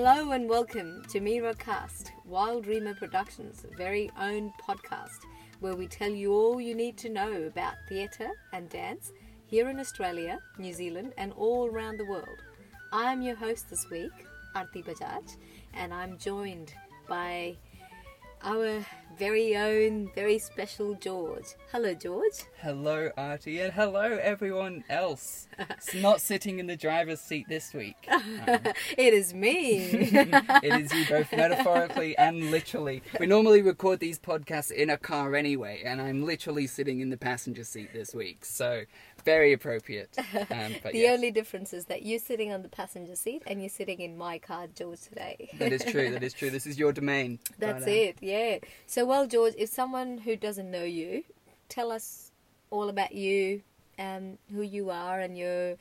Hello and welcome to Mira Cast, Wild Dreamer Productions' very own podcast, where we tell you all you need to know about theatre and dance here in Australia, New Zealand, and all around the world. I'm your host this week, Arti Bajaj, and I'm joined by our very own, very special George. Hello, George. Hello, Arti, and hello, everyone else. It's not sitting in the driver's seat this week. Um, It is me. it is you both metaphorically and literally. We normally record these podcasts in a car anyway, and I'm literally sitting in the passenger seat this week, so very appropriate. Um, but the yes, only difference is that you're sitting on the passenger seat and you're sitting in my car, George, today. that is true. That is true. This is your domain. That's it, yeah. So, well, George, if someone who doesn't know you, tell us all about you, um, who you are, and your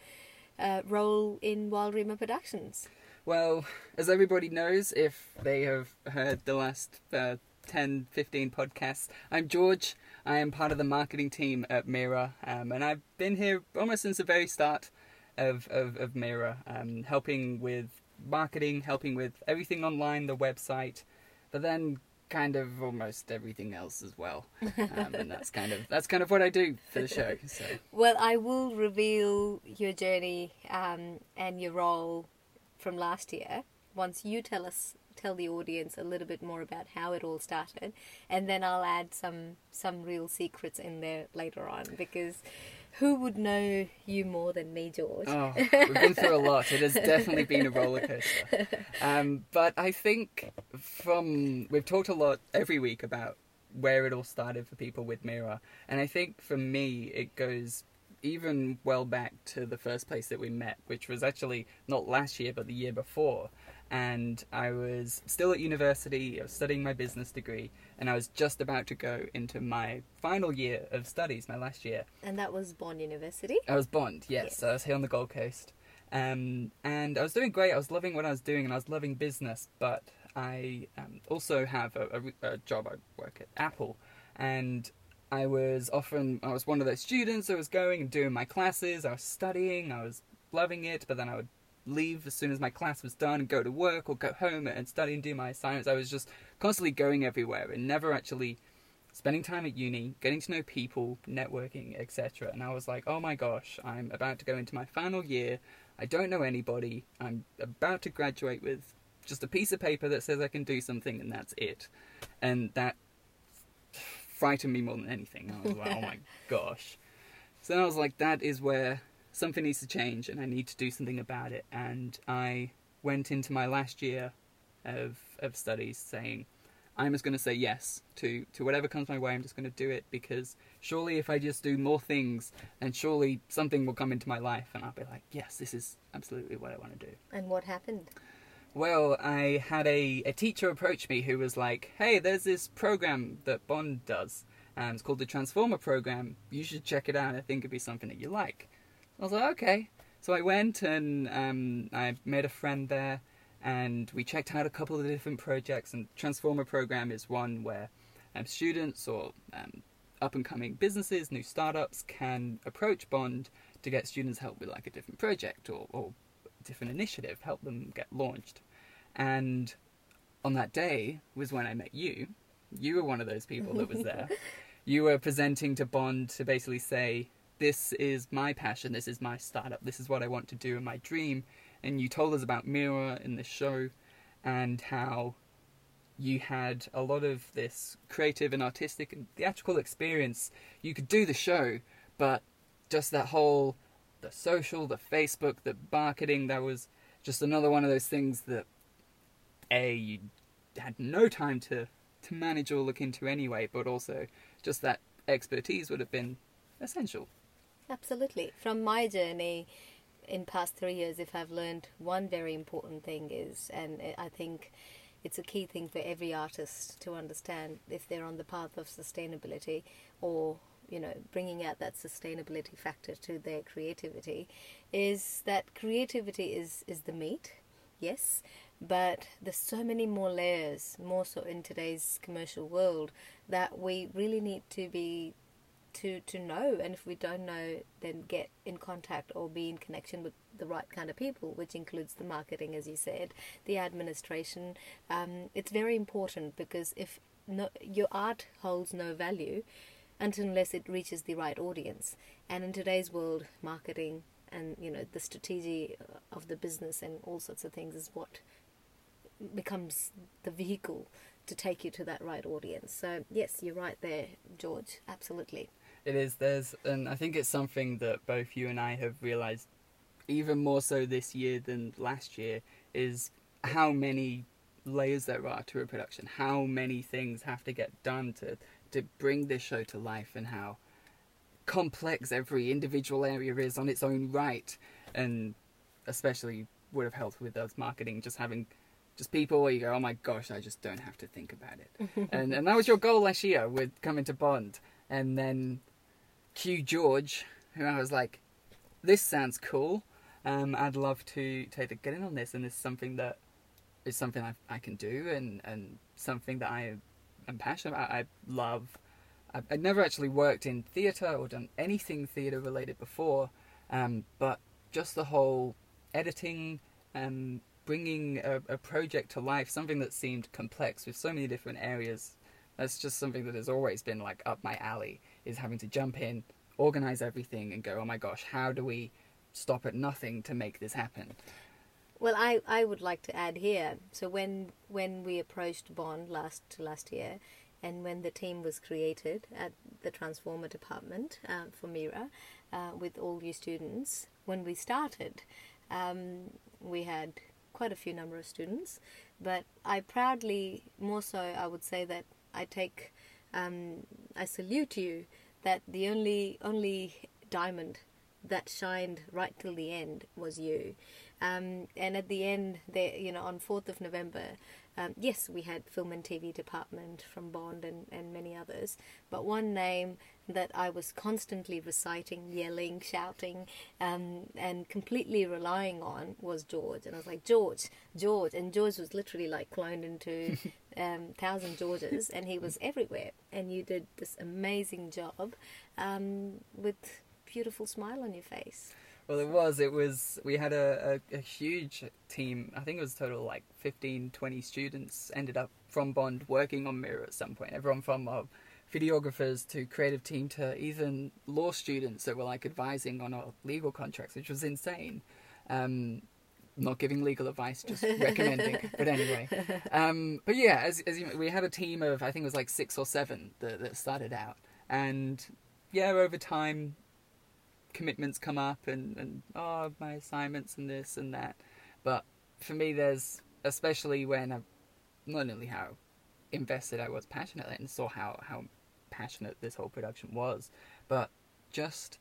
uh, role in Wild Dreamer Productions. Well, as everybody knows, if they have heard the last uh, 10, 15 podcasts, I'm George. I am part of the marketing team at Mira, um, and I've been here almost since the very start of, of, of Mira, um, helping with marketing, helping with everything online, the website, but then kind of almost everything else as well. Um, and that's kind of that's kind of what I do for the show. So Well, I will reveal your journey um, and your role from last year once you tell us tell the audience a little bit more about how it all started and then I'll add some some real secrets in there later on because who would know you more than me George Oh, we've been through a lot. It has definitely been a roller coaster. Um, but I think from we've talked a lot every week about where it all started for people with Mira, and I think for me it goes even well back to the first place that we met, which was actually not last year but the year before. And I was still at university, I was studying my business degree, and I was just about to go into my final year of studies, my last year. and that was Bond University I was Bond, yes. Yes. So I was here on the Gold Coast. Um, and I was doing great. I was loving what I was doing and I was loving business. But I um, also have a, a, a job. I work at Apple. And I was often, I was one of those students that was going and doing my classes. I was studying. I was loving it. But then I would leave as soon as my class was done and go to work or go home and study and do my assignments. I was just constantly going everywhere and never actually spending time at uni, getting to know people, networking, etc. And I was like, oh my gosh, I'm about to go into my final year. I don't know anybody. I'm about to graduate with just a piece of paper that says I can do something, and that's it. And that frightened me more than anything. I was like, oh my gosh. So then I was like, that is where something needs to change, and I need to do something about it. And I went into my last year of of studies saying, I'm just going to say yes to, to whatever comes my way. I'm just going to do it because surely if I just do more things, then surely something will come into my life and I'll be like, yes, this is absolutely what I want to do. and what happened Well, I had a, a teacher approach me who was like, hey, there's this program that Bond does. And it's called the Transformer Program. You should check it out. I think it'd be something that you like. I was like, okay. So I went and um, I made a friend there and we checked out a couple of different projects. And Transformer Program is one where um, students or um, up and coming businesses, new startups can approach Bond to get students help with like a different project or, or different initiative, help them get launched. And on that day was when I met you. You were one of those people that was there. you were presenting to Bond to basically say, This is my passion, this is my startup, this is what I want to do in my dream. And you told us about Mira in the show and how you had a lot of this creative and artistic and theatrical experience. You could do the show, but just that whole the social, the Facebook, the marketing, that was just another one of those things that a you had no time to to manage or look into anyway, but also just that expertise would have been essential. Absolutely. From my journey in past three years, if I've learned one very important thing is, and I think it's a key thing for every artist to understand if they're on the path of sustainability or you know bringing out that sustainability factor to their creativity is that creativity is is the meat yes but there's so many more layers more so in today's commercial world that we really need to be to to know, and if we don't know, then get in contact or be in connection with the right kind of people, which includes the marketing, as you said, the administration. Um, it's very important because if no, your art holds no value unless it reaches the right audience, and in today's world, marketing and you know the strategy of the business and all sorts of things is what becomes the vehicle to take you to that right audience. So yes, you're right there, George. Absolutely. It is. There's, and I think it's something that both you and I have realized, even more so this year than last year, is how many layers there are to a production. How many things have to get done to to bring this show to life, and how complex every individual area is on its own right, and especially would have helped with us marketing, just having just people where you go, oh my gosh, I just don't have to think about it. and and that was your goal last year with coming to Bond. And then Q George, who I was like, this sounds cool. Um, I'd love to take to get in on this, and this is something that is something I, I can do, and, and something that I am passionate about. I love. I've, I'd never actually worked in theatre or done anything theatre related before, um, but just the whole editing, um, bringing a, a project to life, something that seemed complex with so many different areas. That's just something that has always been like up my alley. Is having to jump in, organize everything, and go, oh my gosh, how do we stop at nothing to make this happen? Well, I, I would like to add here. So when when we approached Bond last last year, and when the team was created at the Transformer department uh, for Mira, uh, with all you students, when we started, um, we had quite a few number of students, but I proudly, more so, I would say that I take, um, I salute you that the only only diamond that shined right till the end was you. Um, and at the end, there, you know, on 4th of November, um, yes, we had film and TV department from Bond and, and many others, but one name that I was constantly reciting, yelling, shouting, um, and completely relying on was George. And I was like, George, George. And George was literally like cloned into um, Thousand Georges, and he was everywhere. And you did this amazing job um, with beautiful smile on your face. Well, it was. It was. We had a, a, a, huge team. I think it was total like 15, 20 students ended up from Bond working on Mira at some point. Everyone from uh, videographers to creative team to even law students that were like advising on our legal contracts, which was insane. Um, not giving legal advice, just recommending. but anyway, um, but yeah, as, as you, we had a team of I think it was like six or seven that, that started out, and yeah, over time commitments come up and, and oh my assignments and this and that. But for me, there's especially when I not only how invested I was passionately and saw how how passionate this whole production was, but just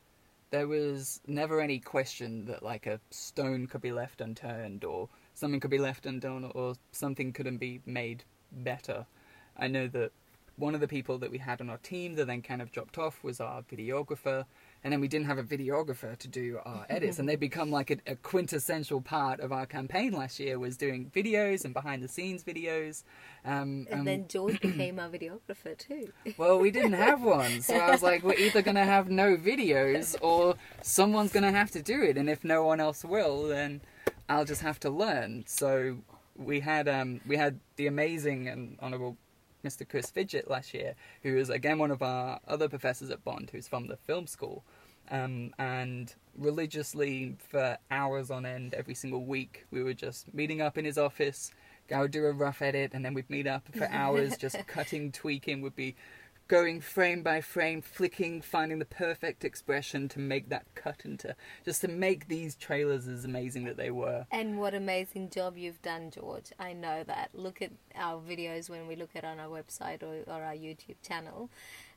there was never any question that like a stone could be left unturned or something could be left undone or something couldn't be made better. I know that one of the people that we had on our team that then kind of dropped off was our videographer and then we didn't have a videographer to do our edits. And they become like a, a, quintessential part of our campaign. Last year was doing videos and behind the scenes videos. Um, and um, then george became our videographer too. Well we didn't have one. So i was like we're either going to have no videos or someone's going to have to do it. And if no one else will then i'll just have to learn. So we had um, we had the amazing and honorable Mr. Chris Fidget last year, who was again one of our other professors at Bond, who's from the film school, um, and religiously for hours on end every single week, we were just meeting up in his office. go do a rough edit, and then we'd meet up for hours, just cutting, tweaking. Would be going frame by frame, flicking, finding the perfect expression to make that cut into just to make these trailers as amazing that they were. And what amazing job you've done, George. I know that. Look at our videos when we look at on our website or, or our YouTube channel.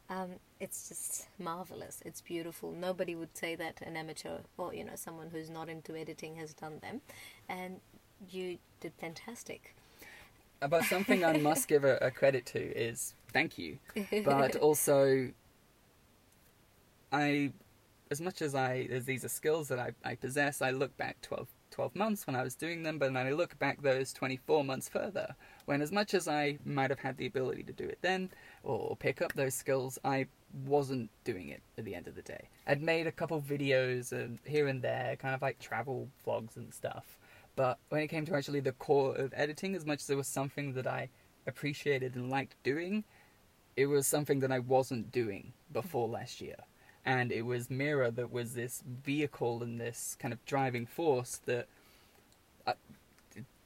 Um, it's just marvelous. It's beautiful. Nobody would say that an amateur or you know someone who's not into editing has done them, and you did fantastic. But something I must give a, a credit to is thank you. But also, I, as much as I, as these are skills that I, I possess, I look back 12, 12 months when I was doing them, but then I look back those 24 months further, when as much as I might have had the ability to do it then, or pick up those skills, I wasn't doing it at the end of the day. I'd made a couple videos and here and there, kind of like travel vlogs and stuff. But when it came to actually the core of editing, as much as it was something that I appreciated and liked doing, it was something that I wasn't doing before last year. And it was Mira that was this vehicle and this kind of driving force that I,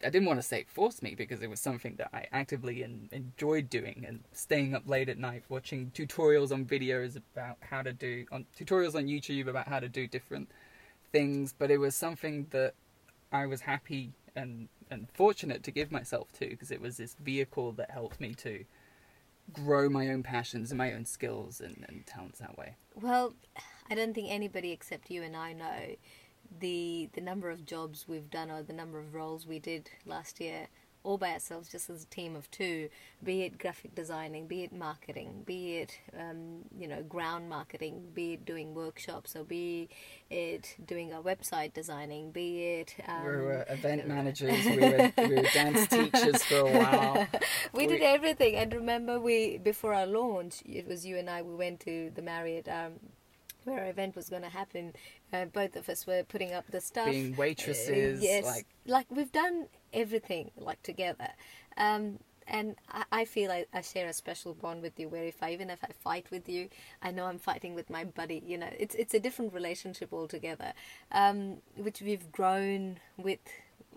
I didn't want to say forced me because it was something that I actively en- enjoyed doing and staying up late at night watching tutorials on videos about how to do on tutorials on YouTube about how to do different things. But it was something that I was happy and and fortunate to give myself to because it was this vehicle that helped me to grow my own passions and my own skills and, and talents that way. Well, I don't think anybody except you and I know the the number of jobs we've done or the number of roles we did last year all by ourselves, just as a team of two, be it graphic designing, be it marketing, be it um, you know ground marketing, be it doing workshops, or be it doing our website designing, be it um, we were event managers, we were, we were dance teachers for a while. we, did everything. And remember, we before our launch, it was you and I. We went to the Marriott. Um, where our event was going to happen, uh, both of us were putting up the stuff. Being waitresses, Uh, yes, like like we've done everything like together. Um, and I, I feel I, I share a special bond with you where if I even if I fight with you, I know I'm fighting with my buddy. You know, it's it's a different relationship altogether, um, which we've grown with.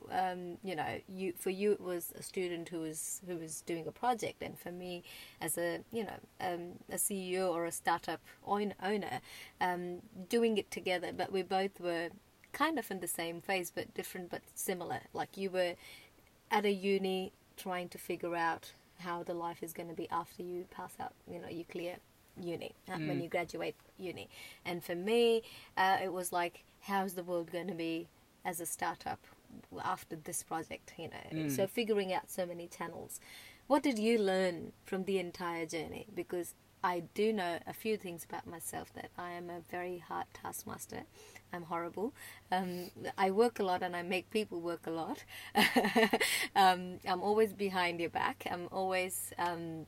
Um, you know, you for you it was a student who was who was doing a project, and for me, as a you know um, a CEO or a startup own, owner, um, doing it together. But we both were kind of in the same phase, but different, but similar. Like you were at a uni trying to figure out how the life is going to be after you pass out, you know, you clear uni, uh, when Mm. you graduate uni. And for me, uh, it was like, how's the world going to be as a startup after this project, you know? Mm. So figuring out so many channels. What did you learn from the entire journey? Because I do know a few things about myself that I am a very hard taskmaster. I'm horrible. Um, I work a lot and I make people work a lot. um, I'm always behind your back. I'm always um,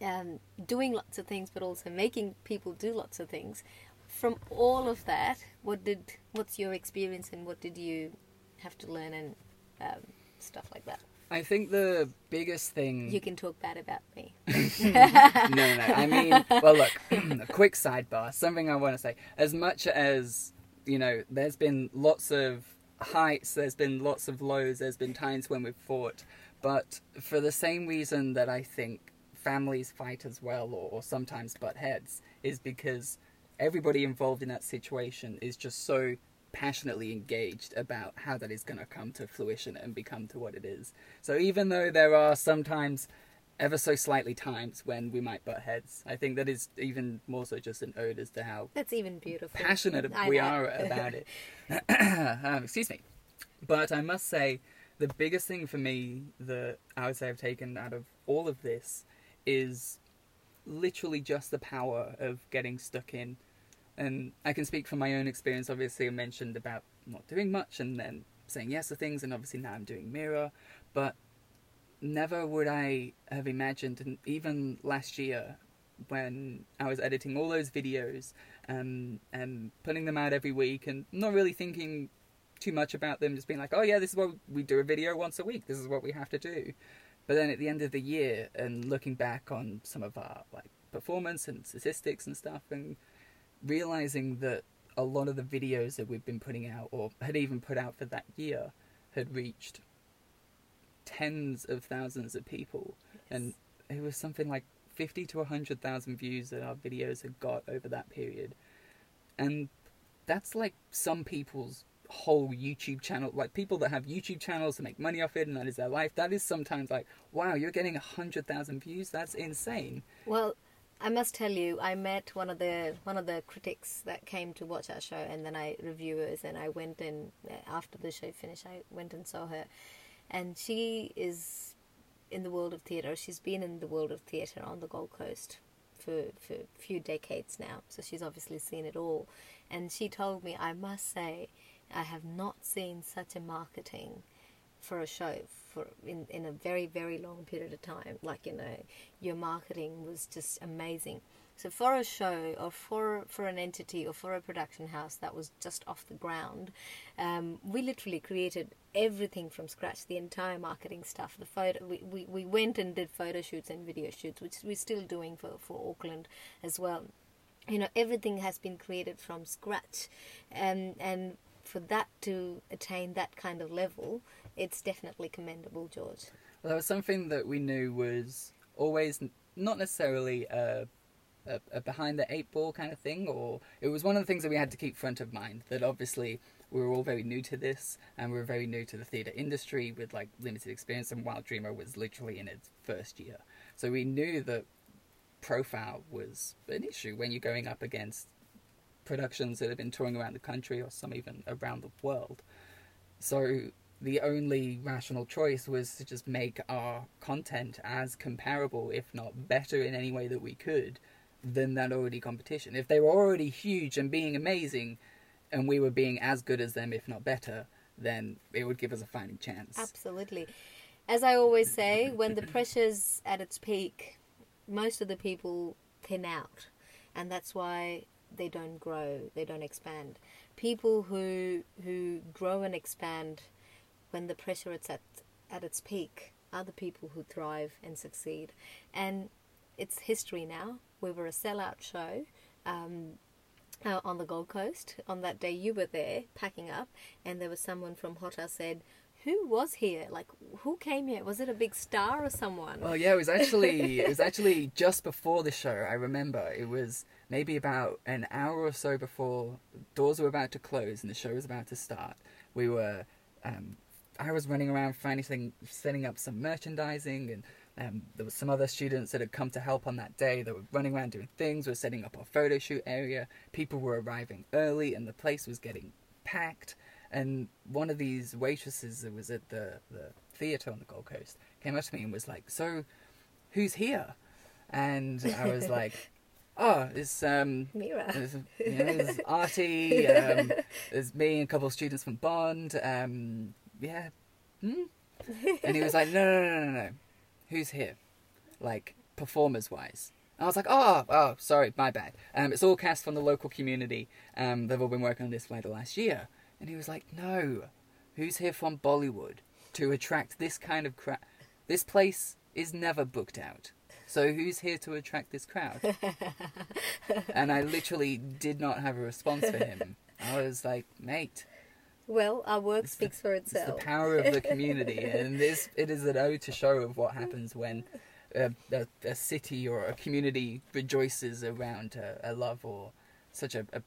um, doing lots of things, but also making people do lots of things. From all of that, what did what's your experience and what did you have to learn and um, stuff like that? I think the biggest thing. You can talk bad about me. no, no, no. I mean, well, look, a quick sidebar. Something I want to say. As much as, you know, there's been lots of heights, there's been lots of lows, there's been times when we've fought, but for the same reason that I think families fight as well, or, or sometimes butt heads, is because everybody involved in that situation is just so passionately engaged about how that is going to come to fruition and become to what it is. So even though there are sometimes ever so slightly times when we might butt heads, I think that is even more so just an ode as to how That's even beautiful. passionate I we know. are about it. um, excuse me. But I must say, the biggest thing for me that I would say I've taken out of all of this is literally just the power of getting stuck in. And I can speak from my own experience. Obviously, I mentioned about not doing much and then saying yes to things, and obviously now I'm doing Mira. But never would I have imagined, and even last year when I was editing all those videos um, and putting them out every week and not really thinking too much about them, just being like, oh yeah, this is what we do a video once a week, this is what we have to do. But then at the end of the year and looking back on some of our like performance and statistics and stuff and realizing that a lot of the videos that we've been putting out or had even put out for that year had reached tens of thousands of people and it was something like 50 to 100,000 views that our videos had got over that period. And that's like some people's whole YouTube channel, like people that have YouTube channels to make money off it and that is their life. That is sometimes like, wow, you're getting 100,000 views? That's insane. Well, I must tell you, I met one of the one of the critics that came to watch our show, and then I reviewers, and I went in uh, after the show finished. I went and saw her, and she is in the world of theatre. She's been in the world of theatre on the Gold Coast for for a few decades now, so she's obviously seen it all. And she told me, I must say, I have not seen such a marketing for a show for in, in a very very long period of time like you know your marketing was just amazing So for a show or for for an entity or for a production house that was just off the ground, um, we literally created everything from scratch. The entire marketing stuff. The photo. We, we, we went and did photo shoots and video shoots, which we're still doing for for Auckland as well. You know, everything has been created from scratch, and and for that to attain that kind of level, it's definitely commendable, George. Well, that was something that we knew was always not necessarily a, a, a behind the eight ball kind of thing, or it was one of the things that we had to keep front of mind. That obviously we were all very new to this, and we were very new to the theatre industry with like limited experience. And Wild Dreamer was literally in its first year, so we knew that profile was an issue when you're going up against productions that have been touring around the country or some even around the world. So the only rational choice was to just make our content as comparable, if not better in any way that we could, than that already competition. If they were already huge and being amazing, and we were being as good as them, if not better, then it would give us a fighting chance. Absolutely. As I always say, when the pressure's at its peak, most of the people thin out. And that's why they don't grow, they don't expand. People who who grow and expand when the pressure is at at its peak are the people who thrive and succeed. And it's history now. We were a sellout show. Um, uh, on the Gold Coast on that day you were there packing up and there was someone from Hota said who was here like who came here was it a big star or someone Well, yeah, it was actually it was actually just before the show. I remember it was maybe about an hour or so before doors were about to close and the show was about to start. We were, um, I was running around finding setting up some merchandising and. Um, there was some other students that had come to help on that day. They were running around doing things. We were setting up our photo shoot area. People were arriving early, and the place was getting packed. And one of these waitresses that was at the, the theatre on the Gold Coast came up to me and was like, "So, who's here?" And I was like, "Oh, it's um, Mira there's, you know, there's Arti, um, there's me and a couple of students from Bond. Um, yeah, hmm? And he was like, "No, no, no, no, no, who's here? Like performers wise." I was like, "Oh, oh, sorry, my bad. Um, it's all cast from the local community. Um, they've all been working on this for like the last year." And he was like, "No, who's here from Bollywood to attract this kind of crowd? This place is never booked out." So who's here to attract this crowd? and I literally did not have a response for him. I was like, mate, well our work It's the- speaks for itself. it's the power of the community, and this it is an ode to show of what happens when a, a, a city or a community rejoices around a, a love or such a, a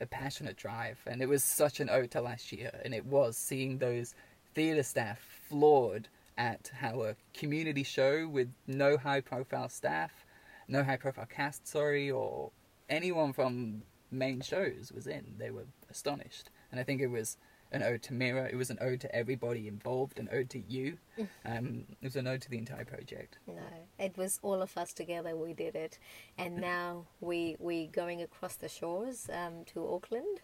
a passionate drive. And it was such an ode to last year, and it was seeing those theatre staff floored at how a community show with no high profile staff, no high profile cast, sorry, or anyone from main shows was in. They were astonished. And I think it was an ode to Mira, it was an ode to everybody involved, an ode to you. Um, it was an ode to the entire project. No, it was all of us together. We did it, and now we we going across the shores um, to Auckland,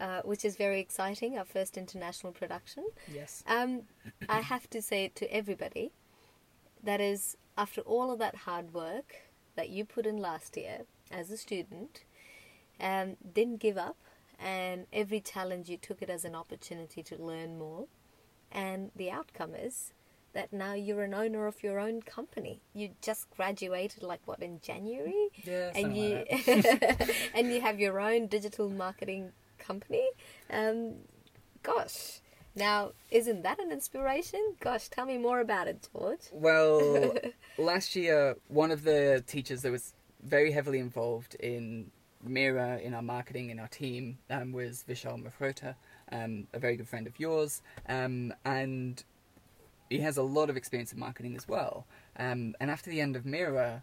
uh, which is very exciting. Our first international production. Yes. Um, I have to say it to everybody, that is after all of that hard work that you put in last year as a student, um, didn't give up, and every challenge you took it as an opportunity to learn more, and the outcome is that now you're an owner of your own company. You just graduated like what in January, Yeah, and you like and you have your own digital marketing company. Um, gosh, now isn't that an inspiration? Gosh, tell me more about it, George. Well, last year, one of the teachers that was very heavily involved in Mira, in our marketing, in our team, um, was Vishal Mafrota, um, a very good friend of yours, um, and he has a lot of experience in marketing as well. Um, and after the end of Mira,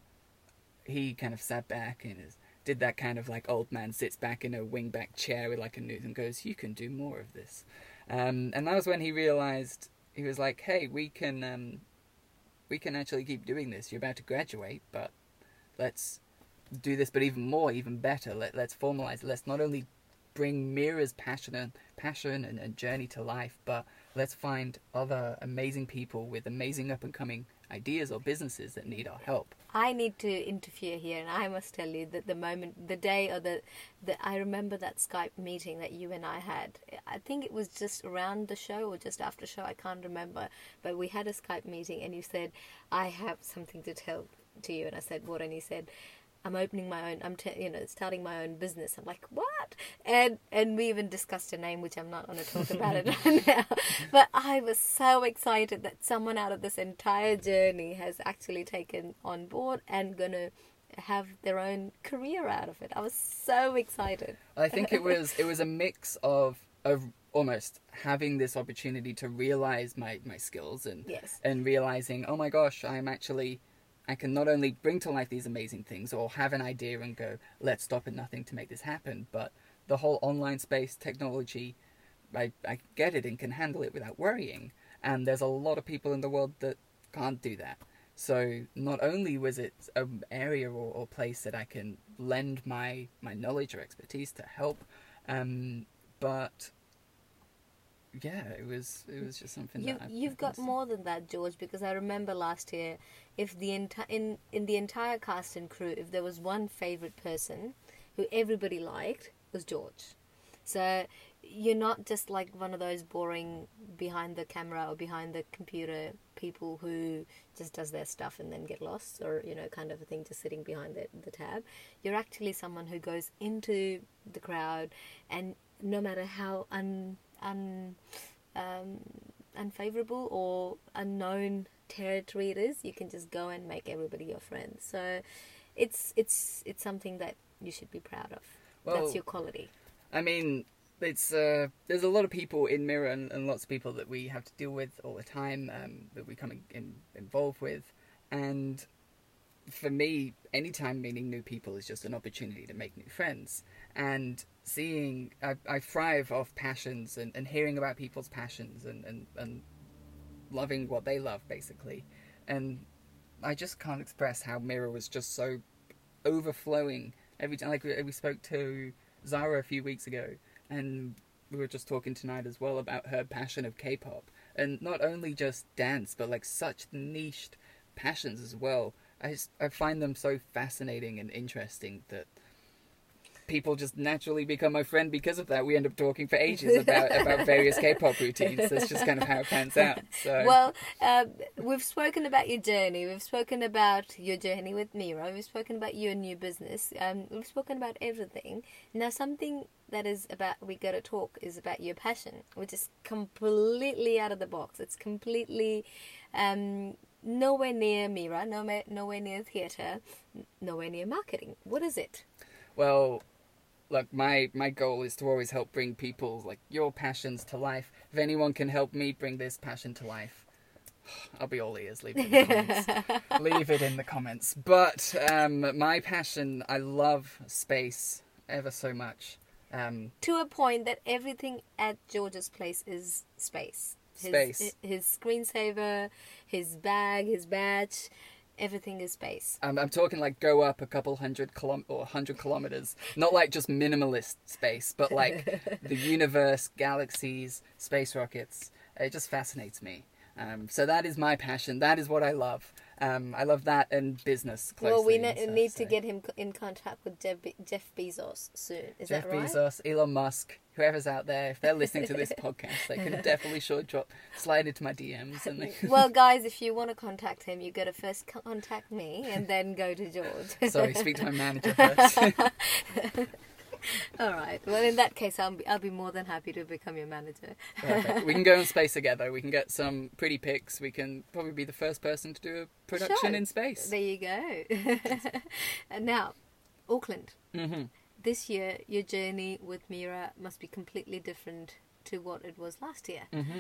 he kind of sat back and did that kind of like old man sits back in a wingback chair with like a noose and goes, "You can do more of this." Um, and that was when he realized he was like, "Hey, we can." Um, we can actually keep doing this. You're about to graduate, but let's do this, but even more, even better. Let, let's formalize it. Let's not only bring Mira's passion and, passion and, and journey to life, but let's find other amazing people with amazing up and coming ideas or businesses that need our help. I need to interfere here, and I must tell you that the moment, the day, or the, the I remember that Skype meeting that you and I had. I think it was just around the show or just after show. I can't remember, but we had a Skype meeting, and you said, "I have something to tell to you," and I said, "What?" And you said. I'm opening my own. I'm t- you know starting my own business. I'm like what? And and we even discussed a name which I'm not going to talk about it now. But I was so excited that someone out of this entire journey has actually taken on board and gonna have their own career out of it. I was so excited. I think it was it was a mix of of almost having this opportunity to realize my my skills and Yes. and realizing oh my gosh I'm actually I can not only bring to life these amazing things or have an idea and go let's stop at nothing to make this happen but the whole online space technology I, I get it and can handle it without worrying. And there's a lot of people in the world that can't do that. So not only was it an area or, or place that I can lend my my knowledge or expertise to help um, but yeah, it was it was just something You, that you've got more than that, George, because I remember last year, if the enti- in in the entire cast and crew, if there was one favorite person who everybody liked, was George. So you're not just like one of those boring behind the camera or behind the computer people who just does their stuff and then get lost or you know kind of a thing just sitting behind the, the tab you're actually someone who goes into the crowd and no matter how un, un um, unfavorable or unknown territory it is, you can just go and make everybody your friend. So it's it's it's something that you should be proud of. Well- That's your quality. I mean, it's uh, there's a lot of people in Mira and, and lots of people that we have to deal with all the time um, that we come in, in, involved with, and for me, anytime meeting new people is just an opportunity to make new friends. And seeing, I, I thrive off passions and, and hearing about people's passions and, and, and loving what they love, basically. And I just can't express how Mira was just so overflowing every time. Like we, we spoke to Zara a few weeks ago, and we were just talking tonight as well about her passion of K-pop, and not only just dance, but like such niched passions as well. I just, I find them so fascinating and interesting that people just naturally become my friend because of that. We end up talking for ages about about various K-pop routines. That's just kind of how it pans out. So Well, um, we've spoken about your journey. We've spoken about your journey with Mira. We've spoken about your new business. Um, we've spoken about everything. Now, something that is about we got to talk is about your passion, which is completely out of the box. It's completely um, nowhere near Mira, nowhere nowhere near theatre, nowhere near marketing. What is it? Well, look, my my goal is to always help bring people like your passions to life. If anyone can help me bring this passion to life, I'll be all ears. Leave it in the comments. Leave it in the comments. But um, my passion, I love space ever so much. Um, to a point that everything at George's place is space. His, Space. His screensaver, his bag, his badge, everything is space. I'm, I'm talking like go up a couple hundred kilom- or hundred kilometers, not like just minimalist space, but like the universe, galaxies, space rockets. It just fascinates me. Um, so that is my passion. That is what I love. Um, I love that and business. Closely well, we ne- stuff, need to get him in contact with Jeff, Be- Jeff Bezos soon. Is Jeff that right? Bezos, Elon Musk, whoever's out there. If they're listening to this podcast, they can definitely sure drop slide into my DMs and they. well, guys, if you want to contact him, you got to first contact me and then go to George. Sorry, speak to my manager first. All right. Well, in that case, I'll be, I'll be more than happy to become your manager. Perfect. We can go in space together. We can get some pretty pics. We can probably be the first person to do a production Sure. in space. There you go. and now, Auckland. hmm This year, your journey with Mira must be completely different to what it was last year. hmm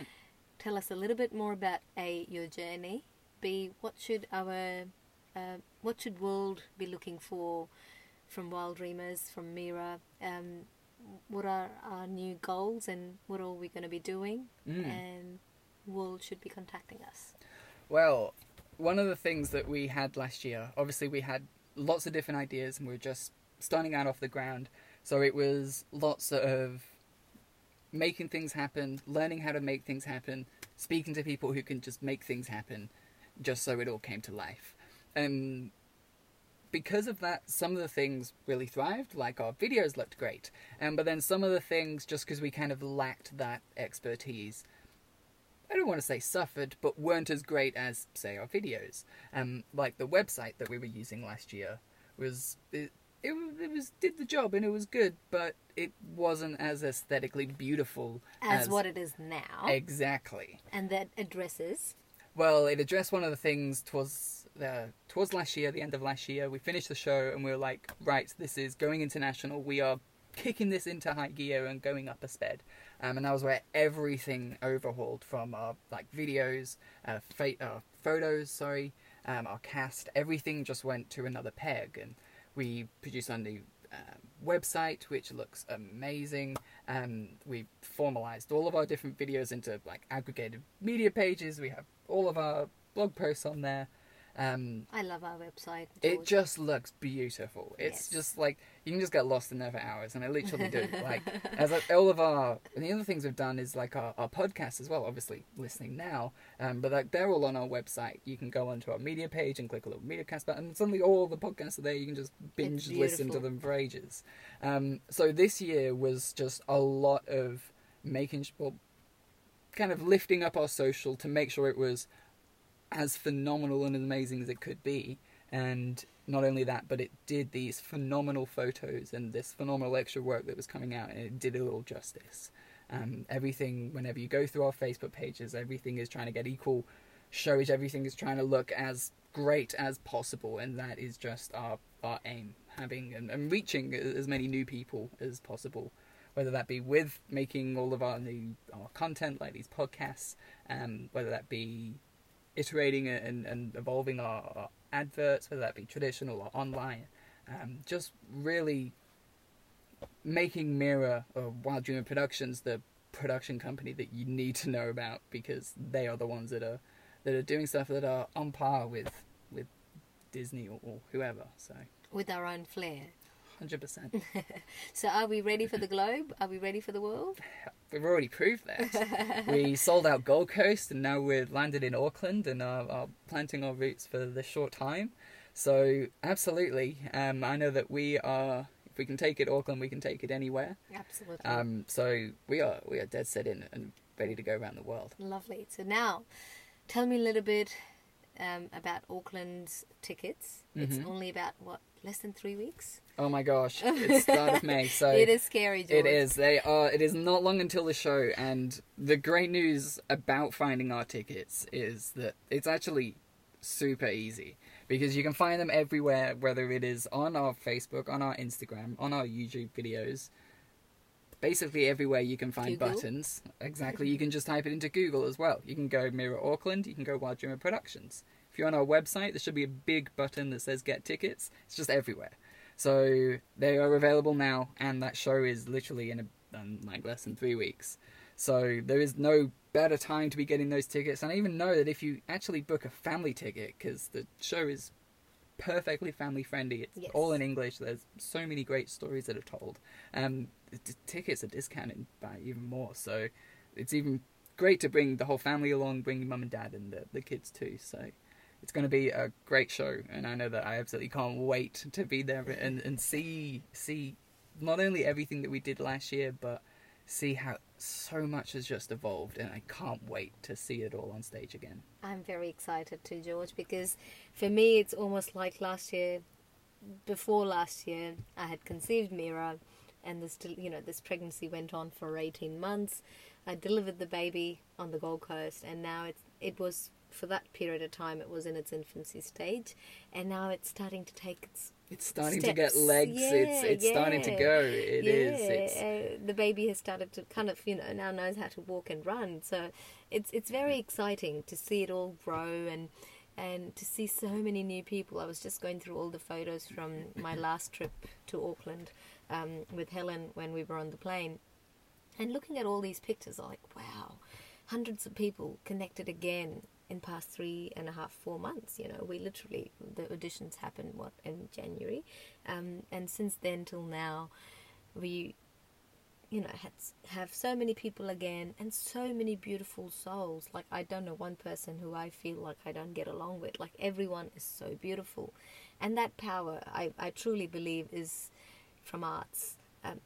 Tell us a little bit more about a your journey. B what should our uh, what should world be looking for from Wild Dreamers from Mira? Um, what are our new goals and what are we going to be doing? Mm. And world should be contacting us. Well, one of the things that we had last year, obviously, we had lots of different ideas and we were just starting out off the ground. So it was lots of making things happen, learning how to make things happen, speaking to people who can just make things happen, just so it all came to life. And because of that, some of the things really thrived, like our videos looked great. Um, but then some of the things, just because we kind of lacked that expertise, I don't want to say suffered, but weren't as great as, say, our videos. Um, like the website that we were using last year was it, it, it was did the job and it was good, but it wasn't as aesthetically beautiful as, what it is now. exactly. and that addresses. Well, it addressed one of the things towards uh, towards last year, the end of last year. We finished the show and we were like, right, this is going international. We are kicking this into high gear and going up a sped. Um, and that was where everything overhauled from our like videos, uh, fa- uh, photos, sorry, um, our cast. Everything just went to another peg, and we produced a new uh, website which looks amazing. Um, we formalized all of our different videos into like aggregated media pages. We have all of our blog posts on there. Um, I love our website. it just looks beautiful. It's Yes. just like you can just get lost in there for hours, and I literally do. like as like, all of our and the other things we've done is like our, our podcasts as well. Obviously, listening now, um, but like they're all on our website. You can go onto our media page and click a little media cast button, and suddenly all the podcasts are there. You can just binge listen to them for ages. Um, so this year was just a lot of making well, kind of lifting up our social to make sure it was as phenomenal and amazing as it could be. And not only that, but it did these phenomenal photos and this phenomenal extra work that was coming out, and it did it all justice. Um, everything, whenever you go through our Facebook pages, everything is trying to get equal showage. Everything is trying to look as great as possible, and that is just our our aim, having and, and reaching as many new people as possible. Whether that be with making all of our new our content, like these podcasts, um, whether that be iterating and, and evolving our, our adverts, whether that be traditional or online, um, just really making Mira or Wild Dreamer Productions the production company that you need to know about because they are the ones that are that are doing stuff that are on par with with Disney or, or whoever. So, with our own flair. Hundred percent. So, are we ready for the globe? Are we ready for the world? We've already proved that. we sold out Gold Coast, and now we're landed in Auckland and are, are planting our roots for this short time. So, absolutely, um, I know that we are. If we can take it Auckland, we can take it anywhere. Absolutely. Um, so we are we are dead set in and ready to go around the world. Lovely. So now, tell me a little bit um, about Auckland's tickets. It's Mhm. only about what less than three weeks. Oh my gosh, it's start of May, so it is scary, George. It is. They are. It is not long until the show, and the great news about finding our tickets is that it's actually super easy because you can find them everywhere, whether it is on our Facebook, on our Instagram, on our YouTube videos. Basically, everywhere you can find Google. buttons. Exactly. You can just type it into Google as well. You can go Mira Auckland. You can go Wild Dreamer Productions. If you're on our website, there should be a big button that says Get Tickets. It's just everywhere. So they are available now, and that show is literally in a, um, like less than three weeks. So there is no better time to be getting those tickets. And I even know that if you actually book a family ticket, because the show is perfectly family friendly, it's Yes. all in English. There's so many great stories that are told. Um, the tickets are discounted by even more. So it's even great to bring the whole family along, bring mum and dad and the, the kids too. So it's going to be a great show, and I know that I absolutely can't wait to be there and, and see see not only everything that we did last year, but see how so much has just evolved, and I can't wait to see it all on stage again. I'm very excited too, George, because for me it's almost like last year. Before last year, I had conceived Mira, and this, you know, this pregnancy went on for 18 months. I delivered the baby on the Gold Coast, and now it's it was for that period of time it was in its infancy stage, and now it's starting to take its It's starting to get Steps. legs. it's Yeah, starting to go. It is. yeah, It's uh, the baby has started to kind of you know now knows how to walk and run. So it's it's very exciting to see it all grow and and to see so many new people. I was just going through all the photos from my last trip to Auckland um, with Helen when we were on the plane, and looking at all these pictures, I'm like, wow, hundreds of people connected again in past three and a half, four months. You know, we literally the auditions happened what in January, um, and since then till now, we you know had, have so many people again and so many beautiful souls. Like i don't know one person who i feel like i don't get along with. Like everyone is so beautiful. And that power i, I truly believe is from arts. Um,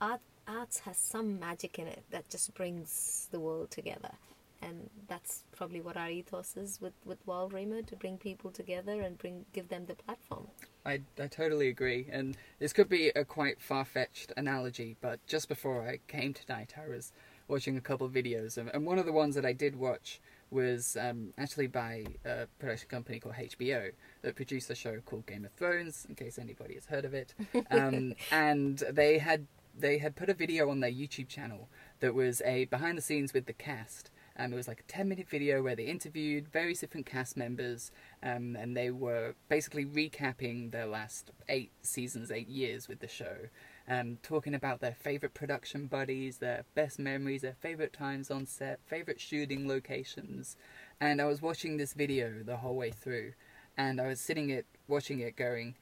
art, arts has some magic in it that just brings the world together and that's probably what our ethos is with with Wild Dreamer to bring people together and bring give them the platform. I, I totally agree, and this could be a quite far fetched analogy, but just before I came tonight, I was watching a couple of videos, and, and one of the ones that I did watch was um, actually by a production company called HBO that produced a show called Game of Thrones, in case anybody has heard of it, um, and they had they had put a video on their YouTube channel that was a behind the scenes with the cast um, it was like a 10 minute video where they interviewed various different cast members um, and they were basically recapping their last eight seasons, eight years with the show. Um, talking about their favorite production buddies, their best memories, their favorite times on set, favorite shooting locations. And I was watching this video the whole way through, and I was sitting it, watching it, going,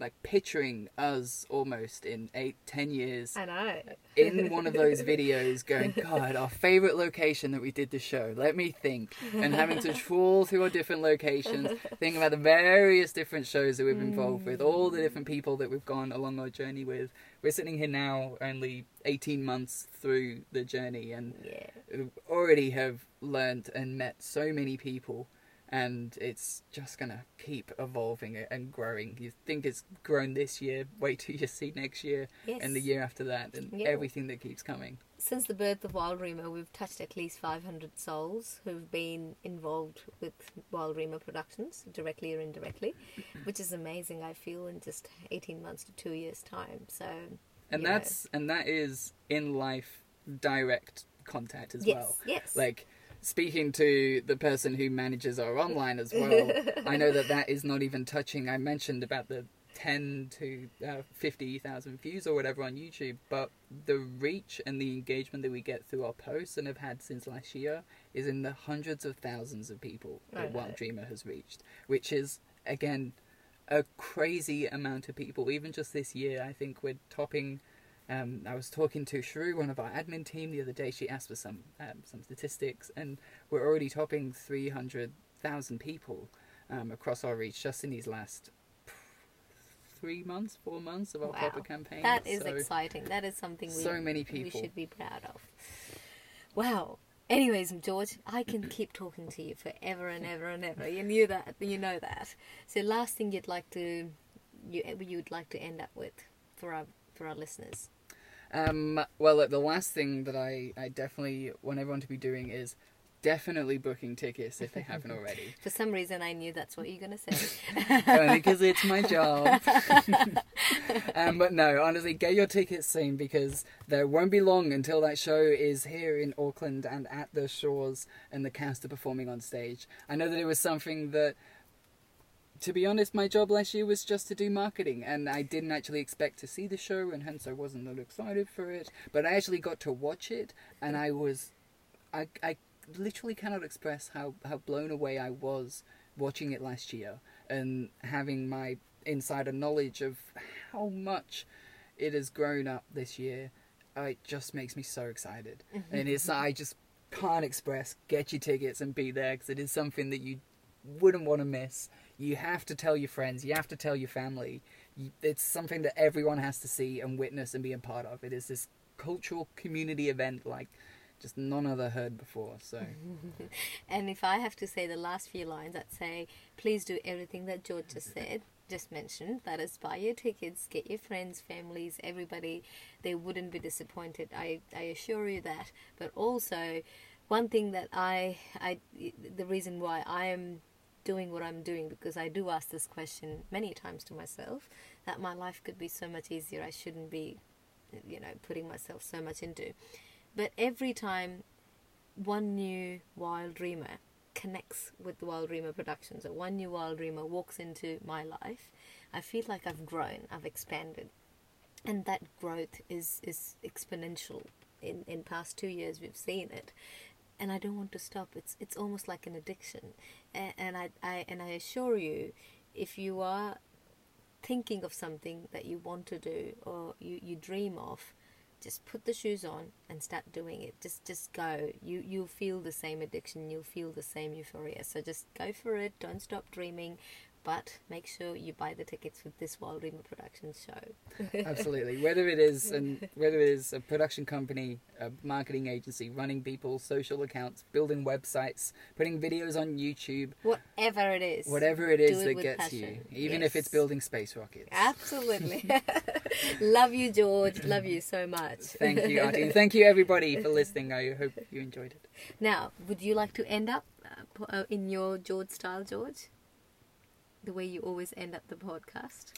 like picturing us almost in eight, ten years. I know. in one of those videos, going, God, our favorite location that we did the show. Let me think, and having to trawl through our different locations, think about the various different shows that we've been involved with, all the different mm. people that we've gone along our journey with. We're sitting here now, only eighteen months through the journey, and yeah. already have learned and met so many people and it's just gonna keep evolving and growing. You think it's grown this year, wait till you see next year yes. and the year after that, and yeah. everything that keeps coming. Since the birth of Wild Dreamer, we've touched at least 500 souls who've been involved with Wild Dreamer Productions, directly or indirectly, which is amazing. I feel in just 18 months to two years' time. So, and that's know. and that is in life direct contact as yes, well. Yes. Like speaking to the person who manages our online as well, I know that that is not even touching. I mentioned about the 10 to uh, 50,000 views or whatever on YouTube, but the reach and the engagement that we get through our posts and have had since last year is in the hundreds of thousands of people that Wild Dreamer has reached, which is, again, a crazy amount of people. Even just this year, I think we're topping um, I was talking to Shrew, one of our admin team, the other day. She asked for some um, some statistics, and we're already topping three hundred thousand people um, across our reach just in these last three months, four months of our wow. campaign. That is so, exciting. That is something we, so many people we should be proud of. Wow. Anyways, George, I can keep talking to you forever and ever and ever. You knew that. You know that. So, last thing you'd like to you you'd like to end up with for our for our listeners. Um, well, the last thing that I, I definitely want everyone to be doing is definitely booking tickets if they haven't already. For some reason, I knew that's what you're going to say. because it's my job. um, but no, honestly, get your tickets soon because there won't be long until that show is here in Auckland and at the shores and the cast are performing on stage. I know that it was something that to be honest, my job last year was just to do marketing, and I didn't actually expect to see the show, and hence I wasn't that excited for it. But I actually got to watch it, and I was, I, I literally cannot express how, how blown away I was watching it last year, and having my insider knowledge of how much it has grown up this year. Uh, it just makes me so excited, and it's I just can't express. Get your tickets and be there because it is something that you wouldn't want to miss you have to tell your friends, you have to tell your family. It's something that everyone has to see and witness and be a part of. It is this cultural community event like just none other heard before. So, and if I have to say the last few lines, I'd say please do everything that George just said, just mentioned. That is, buy your tickets, get your friends, families, everybody. They wouldn't be disappointed. I I assure you that. But also, one thing that I I the reason why I am doing what I'm doing because I do ask this question many times to myself that my life could be so much easier. I shouldn't be, you know, putting myself so much into. But every time one new Wild Dreamer connects with the Wild Dreamer Productions or one new Wild Dreamer walks into my life, I feel like I've grown, I've expanded. And that growth is, is exponential. In, in past two years, we've seen it and I don't want to stop. It's it's almost like an addiction, and, I, I and I assure you, if you are thinking of something that you want to do or you, you dream of, just put the shoes on and start doing it. Just just go. You you'll feel the same addiction. You'll feel the same euphoria. So just go for it. Don't stop dreaming. But make sure you buy the tickets for this Wild Dreamer Productions show. Absolutely. Whether it is and whether it is a production company, a marketing agency, running people's social accounts, building websites, putting videos on YouTube, Whatever it is. whatever it is it that gets you, passion. even if it's building space rockets. Absolutely. Love you, George. Love you so much. Thank you, Auntie. Thank you, everybody, for listening. I hope you enjoyed it. Now, would you like to end up uh, in your George style, George? The way you always end up the podcast.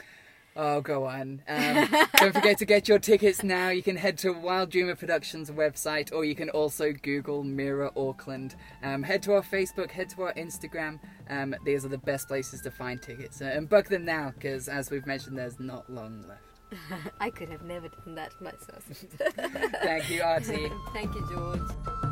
Oh, go on. Um, don't forget to get your tickets now. You can head to Wild Dreamer Productions website or you can also Google Mira Auckland. Um, head to our Facebook, head to our Instagram. Um, these are the best places to find tickets. Uh, and book them now because, as we've mentioned, there's not long left. I could have never done that myself. Thank you, Arti. Thank you, George.